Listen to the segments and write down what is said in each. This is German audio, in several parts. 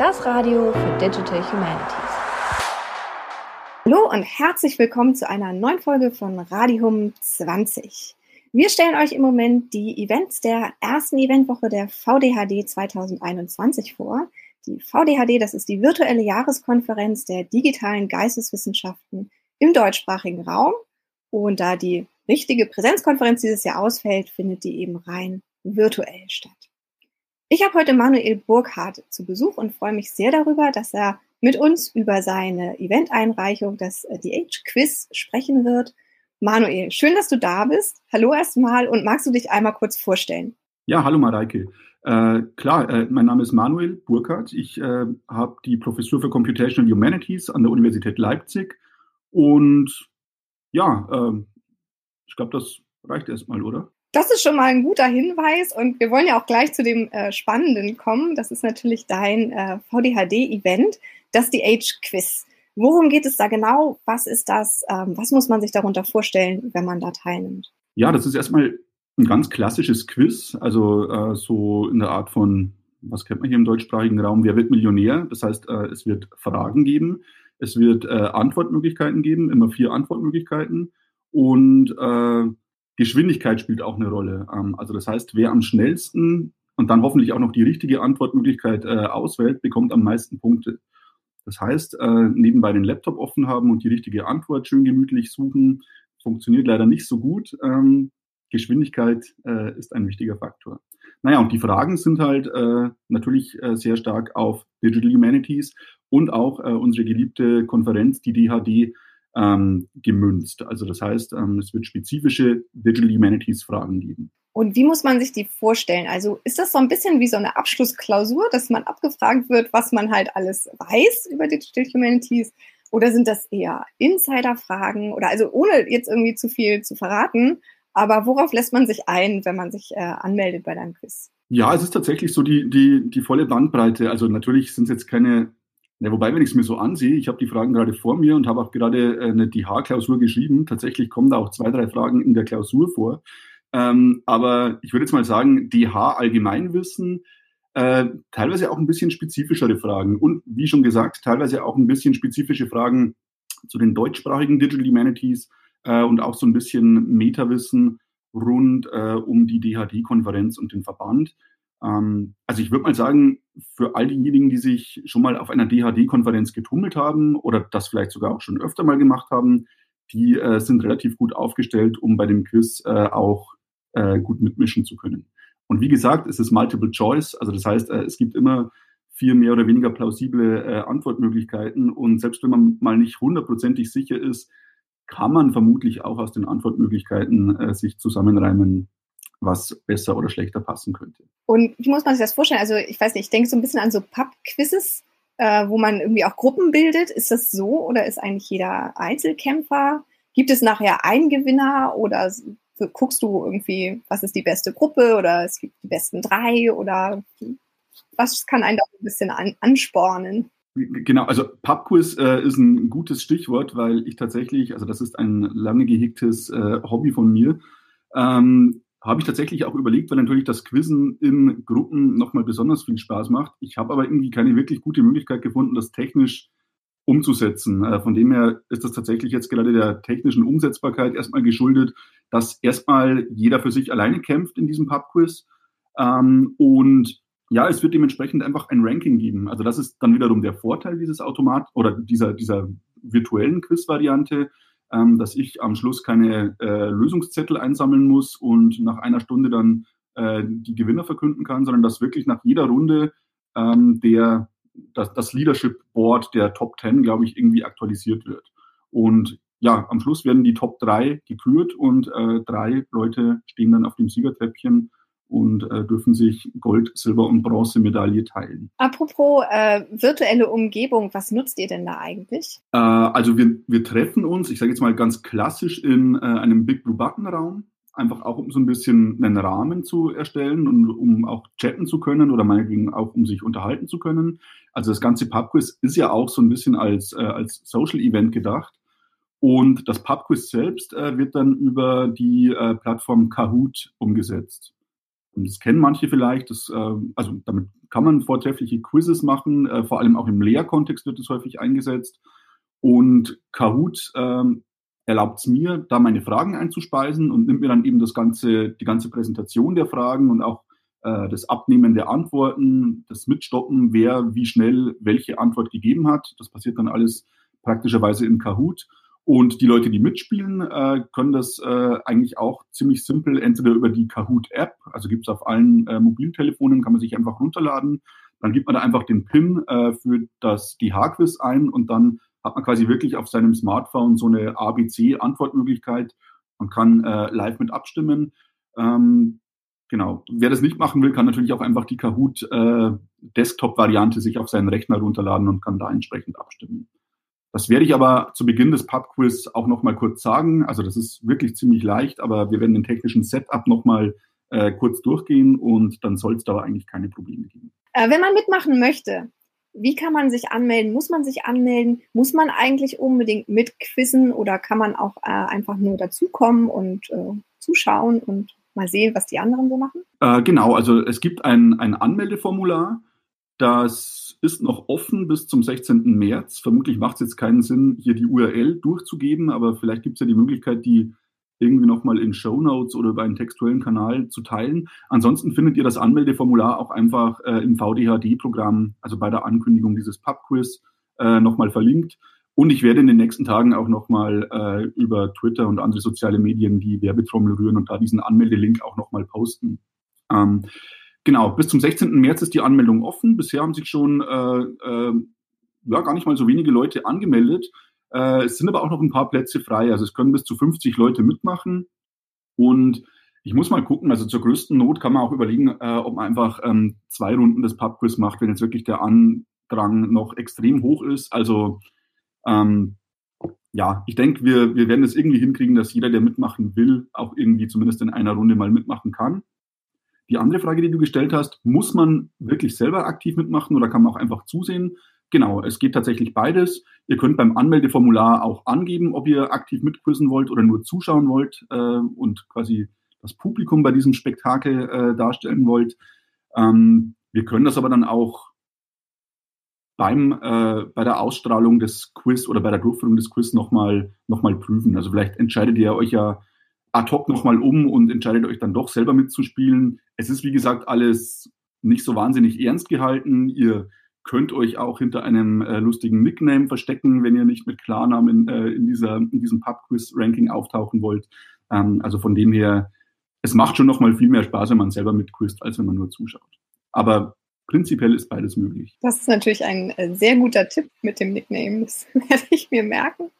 das Radio für Digital Humanities. Hallo und herzlich willkommen zu einer neuen Folge von Radium 20. Wir stellen euch im Moment die Events der ersten Eventwoche der VDHD 2021 vor. Die VDHD, das ist die virtuelle Jahreskonferenz der digitalen Geisteswissenschaften im deutschsprachigen Raum. Und da die richtige Präsenzkonferenz dieses Jahr ausfällt, findet die eben rein virtuell statt. Ich habe heute Manuel Burkhardt zu Besuch und freue mich sehr darüber, dass er mit uns über seine Eventeinreichung, das äh, DH Quiz, sprechen wird. Manuel, schön, dass du da bist. Hallo erstmal und magst du dich einmal kurz vorstellen? Ja, hallo Mareike. Äh, klar, äh, mein Name ist Manuel Burkhardt. Ich äh, habe die Professur für Computational Humanities an der Universität Leipzig. Und ja, ähm, ich glaube, das reicht erstmal, oder? Das ist schon mal ein guter Hinweis und wir wollen ja auch gleich zu dem äh, Spannenden kommen. Das ist natürlich dein äh, VDHD-Event, das die Age-Quiz. Worum geht es da genau? Was ist das? Ähm, was muss man sich darunter vorstellen, wenn man da teilnimmt? Ja, das ist erstmal ein ganz klassisches Quiz, also äh, so in der Art von, was kennt man hier im deutschsprachigen Raum, wer wird Millionär? Das heißt, äh, es wird Fragen geben, es wird äh, Antwortmöglichkeiten geben, immer vier Antwortmöglichkeiten und äh, Geschwindigkeit spielt auch eine Rolle. Ähm, also das heißt, wer am schnellsten und dann hoffentlich auch noch die richtige Antwortmöglichkeit äh, auswählt, bekommt am meisten Punkte. Das heißt, äh, nebenbei den Laptop offen haben und die richtige Antwort schön gemütlich suchen, funktioniert leider nicht so gut. Ähm, Geschwindigkeit äh, ist ein wichtiger Faktor. Naja, und die Fragen sind halt äh, natürlich äh, sehr stark auf Digital Humanities und auch äh, unsere geliebte Konferenz, die DHD, ähm, gemünzt. Also das heißt, ähm, es wird spezifische Digital Humanities Fragen geben. Und wie muss man sich die vorstellen? Also ist das so ein bisschen wie so eine Abschlussklausur, dass man abgefragt wird, was man halt alles weiß über Digital Humanities? Oder sind das eher Insider-Fragen? Oder also ohne jetzt irgendwie zu viel zu verraten, aber worauf lässt man sich ein, wenn man sich äh, anmeldet bei deinem Quiz? Ja, es ist tatsächlich so die, die, die volle Bandbreite. Also natürlich sind es jetzt keine ja, wobei, wenn ich es mir so ansehe, ich habe die Fragen gerade vor mir und habe auch gerade äh, eine DH-Klausur geschrieben. Tatsächlich kommen da auch zwei, drei Fragen in der Klausur vor. Ähm, aber ich würde jetzt mal sagen, DH Allgemeinwissen, äh, teilweise auch ein bisschen spezifischere Fragen und wie schon gesagt, teilweise auch ein bisschen spezifische Fragen zu den deutschsprachigen Digital Humanities äh, und auch so ein bisschen Metawissen rund äh, um die DHD-Konferenz und den Verband. Ähm, also ich würde mal sagen, für all diejenigen, die sich schon mal auf einer DHD-Konferenz getummelt haben oder das vielleicht sogar auch schon öfter mal gemacht haben, die äh, sind relativ gut aufgestellt, um bei dem Quiz äh, auch äh, gut mitmischen zu können. Und wie gesagt, es ist Multiple Choice, also das heißt, äh, es gibt immer vier mehr oder weniger plausible äh, Antwortmöglichkeiten und selbst wenn man mal nicht hundertprozentig sicher ist, kann man vermutlich auch aus den Antwortmöglichkeiten äh, sich zusammenreimen, was besser oder schlechter passen könnte. Und wie muss man sich das vorstellen? Also ich weiß nicht, ich denke so ein bisschen an so Pub-Quizzes, äh, wo man irgendwie auch Gruppen bildet. Ist das so oder ist eigentlich jeder Einzelkämpfer? Gibt es nachher einen Gewinner oder guckst du irgendwie, was ist die beste Gruppe oder es gibt die besten drei oder was kann einen da ein bisschen an, anspornen? Genau, also Pubquiz äh, ist ein gutes Stichwort, weil ich tatsächlich, also das ist ein lange gehegtes äh, Hobby von mir. Ähm, habe ich tatsächlich auch überlegt, weil natürlich das Quizzen in Gruppen nochmal besonders viel Spaß macht. Ich habe aber irgendwie keine wirklich gute Möglichkeit gefunden, das technisch umzusetzen. Äh, von dem her ist das tatsächlich jetzt gerade der technischen Umsetzbarkeit erstmal geschuldet, dass erstmal jeder für sich alleine kämpft in diesem Pubquiz. Ähm, und ja, es wird dementsprechend einfach ein Ranking geben. Also das ist dann wiederum der Vorteil dieses Automat oder dieser, dieser virtuellen Quiz-Variante ähm, dass ich am Schluss keine äh, Lösungszettel einsammeln muss und nach einer Stunde dann äh, die Gewinner verkünden kann, sondern dass wirklich nach jeder Runde ähm, der, das, das Leadership Board der Top 10, glaube ich, irgendwie aktualisiert wird. Und ja, am Schluss werden die Top 3 gekürt und äh, drei Leute stehen dann auf dem Siegertreppchen und äh, dürfen sich Gold, Silber und Bronzemedaille teilen. Apropos äh, virtuelle Umgebung, was nutzt ihr denn da eigentlich? Äh, also wir, wir treffen uns, ich sage jetzt mal ganz klassisch in äh, einem Big Blue Button Raum, einfach auch um so ein bisschen einen Rahmen zu erstellen und um auch chatten zu können oder meinetwegen auch um sich unterhalten zu können. Also das ganze Pubquiz ist ja auch so ein bisschen als, äh, als Social Event gedacht. Und das Pubquiz selbst äh, wird dann über die äh, Plattform Kahoot umgesetzt. Und das kennen manche vielleicht. Das, äh, also damit kann man vortreffliche Quizzes machen, äh, vor allem auch im Lehrkontext wird es häufig eingesetzt. Und Kahoot ähm, erlaubt es mir, da meine Fragen einzuspeisen und nimmt mir dann eben das ganze, die ganze Präsentation der Fragen und auch äh, das Abnehmen der Antworten, das Mitstoppen, wer wie schnell welche Antwort gegeben hat. Das passiert dann alles praktischerweise in Kahoot. Und die Leute, die mitspielen, äh, können das äh, eigentlich auch ziemlich simpel, entweder über die Kahoot-App, also gibt es auf allen äh, Mobiltelefonen, kann man sich einfach runterladen. Dann gibt man da einfach den PIN äh, für das die H-Quiz ein und dann hat man quasi wirklich auf seinem Smartphone so eine ABC-Antwortmöglichkeit. Man kann äh, live mit abstimmen. Ähm, genau. Wer das nicht machen will, kann natürlich auch einfach die Kahoot äh, sich auf seinen Rechner runterladen und kann da entsprechend abstimmen. Das werde ich aber zu Beginn des Pub-Quiz auch nochmal kurz sagen. Also das ist wirklich ziemlich leicht, aber wir werden den technischen Setup nochmal äh, kurz durchgehen und dann soll es da eigentlich keine Probleme geben. Äh, wenn man mitmachen möchte, wie kann man sich anmelden? Muss man sich anmelden? Muss man eigentlich unbedingt mitquizzen oder kann man auch äh, einfach nur dazukommen und äh, zuschauen und mal sehen, was die anderen so machen? Äh, genau, also es gibt ein, ein Anmeldeformular. Das ist noch offen bis zum 16. März. Vermutlich macht es jetzt keinen Sinn, hier die URL durchzugeben, aber vielleicht gibt es ja die Möglichkeit, die irgendwie nochmal in Show Notes oder über einen textuellen Kanal zu teilen. Ansonsten findet ihr das Anmeldeformular auch einfach äh, im VDHD-Programm, also bei der Ankündigung dieses Pub-Quiz, äh, nochmal verlinkt. Und ich werde in den nächsten Tagen auch nochmal äh, über Twitter und andere soziale Medien die Werbetrommel rühren und da diesen Anmeldelink auch nochmal posten. Ähm, genau, bis zum 16. März ist die Anmeldung offen. Bisher haben sich schon äh, äh, ja, gar nicht mal so wenige Leute angemeldet. Äh, es sind aber auch noch ein paar Plätze frei. Also es können bis zu 50 Leute mitmachen. Und ich muss mal gucken, also zur größten Not kann man auch überlegen, äh, ob man einfach ähm, zwei Runden des Pubquiz macht, wenn jetzt wirklich der Andrang noch extrem hoch ist. Also ähm, ja, ich denke, wir, wir werden es irgendwie hinkriegen, dass jeder, der mitmachen will, auch irgendwie zumindest in einer Runde mal mitmachen kann. Die andere Frage, die du gestellt hast, muss man wirklich selber aktiv mitmachen oder kann man auch einfach zusehen? Genau, es geht tatsächlich beides. Ihr könnt beim Anmeldeformular auch angeben, ob ihr aktiv mitquizzen wollt oder nur zuschauen wollt äh, und quasi das Publikum bei diesem Spektakel äh, darstellen wollt. Ähm, wir können das aber dann auch beim, äh, bei der Ausstrahlung des Quiz oder bei der Durchführung des Quiz nochmal noch mal prüfen. Also vielleicht entscheidet ihr euch ja ad hoc nochmal um und entscheidet euch dann doch selber mitzuspielen. Es ist, wie gesagt, alles nicht so wahnsinnig ernst gehalten. Ihr könnt euch auch hinter einem äh, lustigen Nickname verstecken, wenn ihr nicht mit Klarnamen äh, in, dieser, in diesem Pub-Quiz-Ranking auftauchen wollt. Ähm, also von dem her, es macht schon noch mal viel mehr Spaß, wenn man selber mitquizt, als wenn man nur zuschaut. Aber prinzipiell ist beides möglich. Das ist natürlich ein äh, sehr guter Tipp mit dem Nickname. Das werde ich mir merken.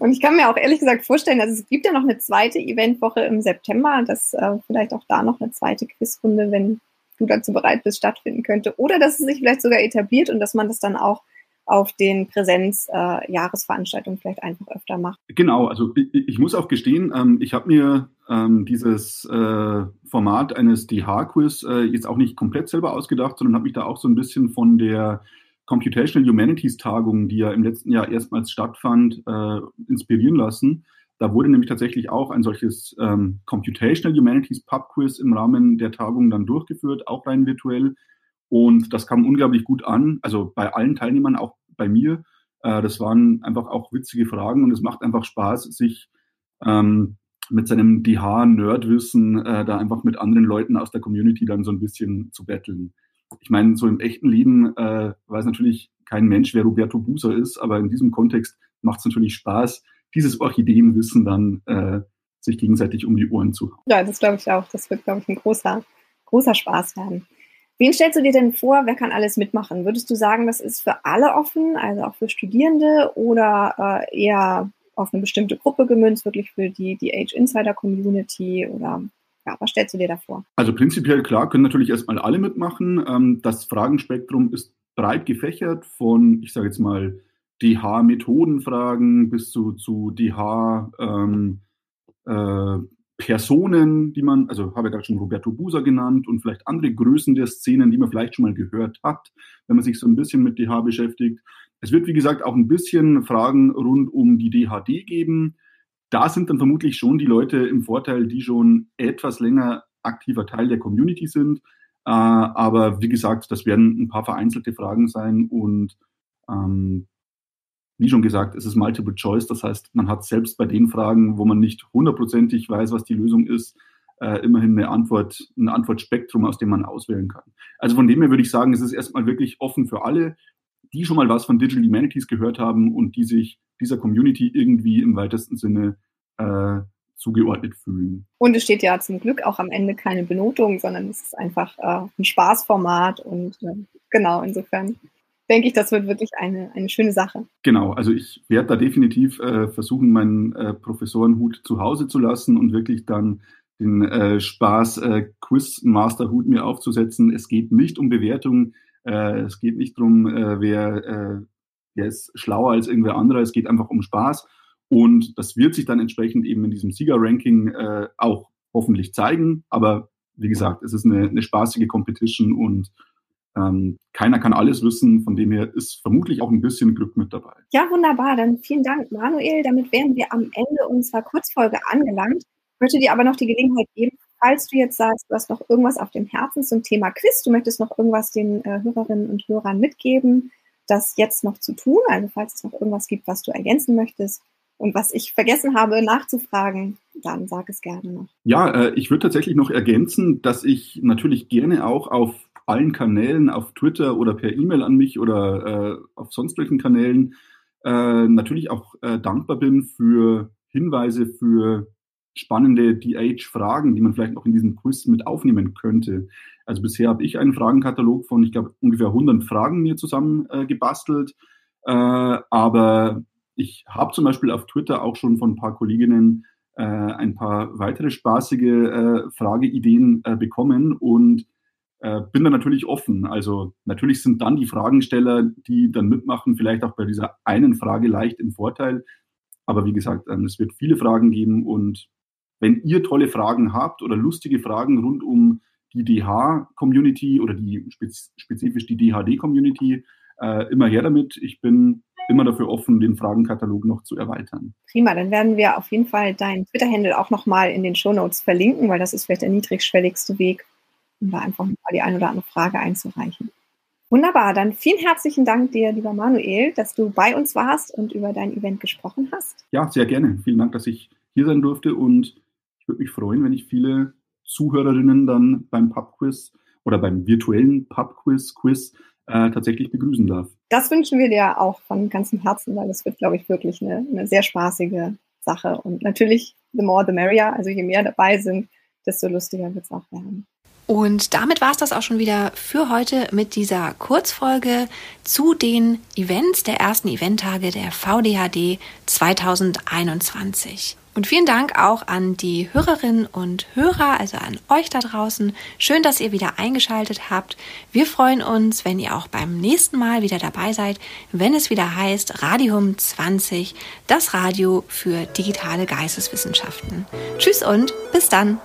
Und ich kann mir auch ehrlich gesagt vorstellen, also es gibt ja noch eine zweite Eventwoche im September, dass äh, vielleicht auch da noch eine zweite Quizrunde, wenn du dazu bereit bist, stattfinden könnte. Oder dass es sich vielleicht sogar etabliert und dass man das dann auch auf den Präsenz-Jahresveranstaltungen äh, vielleicht einfach öfter macht. Genau, also ich, ich muss auch gestehen, ähm, ich habe mir ähm, dieses äh, Format eines DH-Quiz äh, jetzt auch nicht komplett selber ausgedacht, sondern habe mich da auch so ein bisschen von der Computational Humanities Tagung, die ja im letzten Jahr erstmals stattfand, äh, inspirieren lassen. Da wurde nämlich tatsächlich auch ein solches ähm, Computational Humanities Pub Quiz im Rahmen der Tagung dann durchgeführt, auch rein virtuell. Und das kam unglaublich gut an, also bei allen Teilnehmern, auch bei mir. Äh, das waren einfach auch witzige Fragen und es macht einfach Spaß, sich ähm, mit seinem DH-Nerdwissen äh, da einfach mit anderen Leuten aus der Community dann so ein bisschen zu betteln. Ich meine, so im echten Leben äh, weiß natürlich kein Mensch, wer Roberto Buser ist, aber in diesem Kontext macht es natürlich Spaß, dieses Orchideenwissen dann äh, sich gegenseitig um die Ohren zu hauen. Ja, das glaube ich auch. Das wird, glaube ich, ein großer, großer Spaß werden. Wen stellst du dir denn vor, wer kann alles mitmachen? Würdest du sagen, das ist für alle offen, also auch für Studierende oder äh, eher auf eine bestimmte Gruppe gemünzt, wirklich für die, die Age Insider Community oder ja, was stellst du dir da vor? Also prinzipiell klar, können natürlich erstmal alle mitmachen. Ähm, das Fragenspektrum ist breit gefächert von, ich sage jetzt mal, DH-Methodenfragen bis zu, zu DH ähm, äh, Personen, die man, also habe ich gerade schon Roberto Buser genannt und vielleicht andere Größen der Szenen, die man vielleicht schon mal gehört hat, wenn man sich so ein bisschen mit DH beschäftigt. Es wird, wie gesagt, auch ein bisschen Fragen rund um die DHD geben. Da sind dann vermutlich schon die Leute im Vorteil, die schon etwas länger aktiver Teil der Community sind. Äh, aber wie gesagt, das werden ein paar vereinzelte Fragen sein und ähm, wie schon gesagt, es ist Multiple Choice. Das heißt, man hat selbst bei den Fragen, wo man nicht hundertprozentig weiß, was die Lösung ist, äh, immerhin eine Antwort, ein Antwortspektrum, aus dem man auswählen kann. Also von dem her würde ich sagen, es ist erstmal wirklich offen für alle, die schon mal was von Digital Humanities gehört haben und die sich dieser Community irgendwie im weitesten Sinne äh, zugeordnet fühlen. Und es steht ja zum Glück auch am Ende keine Benotung, sondern es ist einfach äh, ein Spaßformat und äh, genau, insofern denke ich, das wird wirklich eine, eine schöne Sache. Genau, also ich werde da definitiv äh, versuchen, meinen äh, Professorenhut zu Hause zu lassen und wirklich dann den äh, Spaß äh, Quiz-Master-Hut mir aufzusetzen. Es geht nicht um Bewertung, äh, es geht nicht darum, äh, wer, äh, wer ist schlauer als irgendwer anderer, es geht einfach um Spaß. Und das wird sich dann entsprechend eben in diesem Sieger-Ranking äh, auch hoffentlich zeigen. Aber wie gesagt, es ist eine, eine spaßige Competition und ähm, keiner kann alles wissen. Von dem her ist vermutlich auch ein bisschen Glück mit dabei. Ja, wunderbar. Dann vielen Dank, Manuel. Damit wären wir am Ende unserer Kurzfolge angelangt. Ich möchte dir aber noch die Gelegenheit geben, falls du jetzt sagst, du hast noch irgendwas auf dem Herzen zum Thema Quiz, du möchtest noch irgendwas den äh, Hörerinnen und Hörern mitgeben, das jetzt noch zu tun. Also falls es noch irgendwas gibt, was du ergänzen möchtest, und was ich vergessen habe nachzufragen, dann sag es gerne noch. Ja, äh, ich würde tatsächlich noch ergänzen, dass ich natürlich gerne auch auf allen Kanälen, auf Twitter oder per E-Mail an mich oder äh, auf sonst welchen Kanälen äh, natürlich auch äh, dankbar bin für Hinweise, für spannende DH-Fragen, die man vielleicht auch in diesem Quiz mit aufnehmen könnte. Also bisher habe ich einen Fragenkatalog von, ich glaube, ungefähr 100 Fragen mir zusammen äh, gebastelt. Äh, aber ich habe zum Beispiel auf Twitter auch schon von ein paar Kolleginnen äh, ein paar weitere spaßige äh, Frageideen äh, bekommen und äh, bin da natürlich offen. Also natürlich sind dann die Fragensteller, die dann mitmachen, vielleicht auch bei dieser einen Frage leicht im Vorteil. Aber wie gesagt, ähm, es wird viele Fragen geben und wenn ihr tolle Fragen habt oder lustige Fragen rund um die DH-Community oder die spezifisch die DHD-Community, äh, immer her damit. Ich bin immer dafür offen, den Fragenkatalog noch zu erweitern. Prima, dann werden wir auf jeden Fall deinen Twitter-Handle auch nochmal in den Shownotes verlinken, weil das ist vielleicht der niedrigschwelligste Weg, um da einfach mal die ein oder andere Frage einzureichen. Wunderbar, dann vielen herzlichen Dank dir, lieber Manuel, dass du bei uns warst und über dein Event gesprochen hast. Ja, sehr gerne. Vielen Dank, dass ich hier sein durfte und ich würde mich freuen, wenn ich viele Zuhörerinnen dann beim Pubquiz oder beim virtuellen Pubquiz Quiz äh, tatsächlich begrüßen darf. Das wünschen wir dir auch von ganzem Herzen, weil das wird, glaube ich, wirklich eine, eine sehr spaßige Sache. Und natürlich, the more the merrier. Also je mehr dabei sind, desto lustiger wird es auch werden. Und damit war es das auch schon wieder für heute mit dieser Kurzfolge zu den Events der ersten Eventtage der VDHD 2021. Und vielen Dank auch an die Hörerinnen und Hörer, also an euch da draußen. Schön, dass ihr wieder eingeschaltet habt. Wir freuen uns, wenn ihr auch beim nächsten Mal wieder dabei seid, wenn es wieder heißt Radium 20, das Radio für digitale Geisteswissenschaften. Tschüss und bis dann.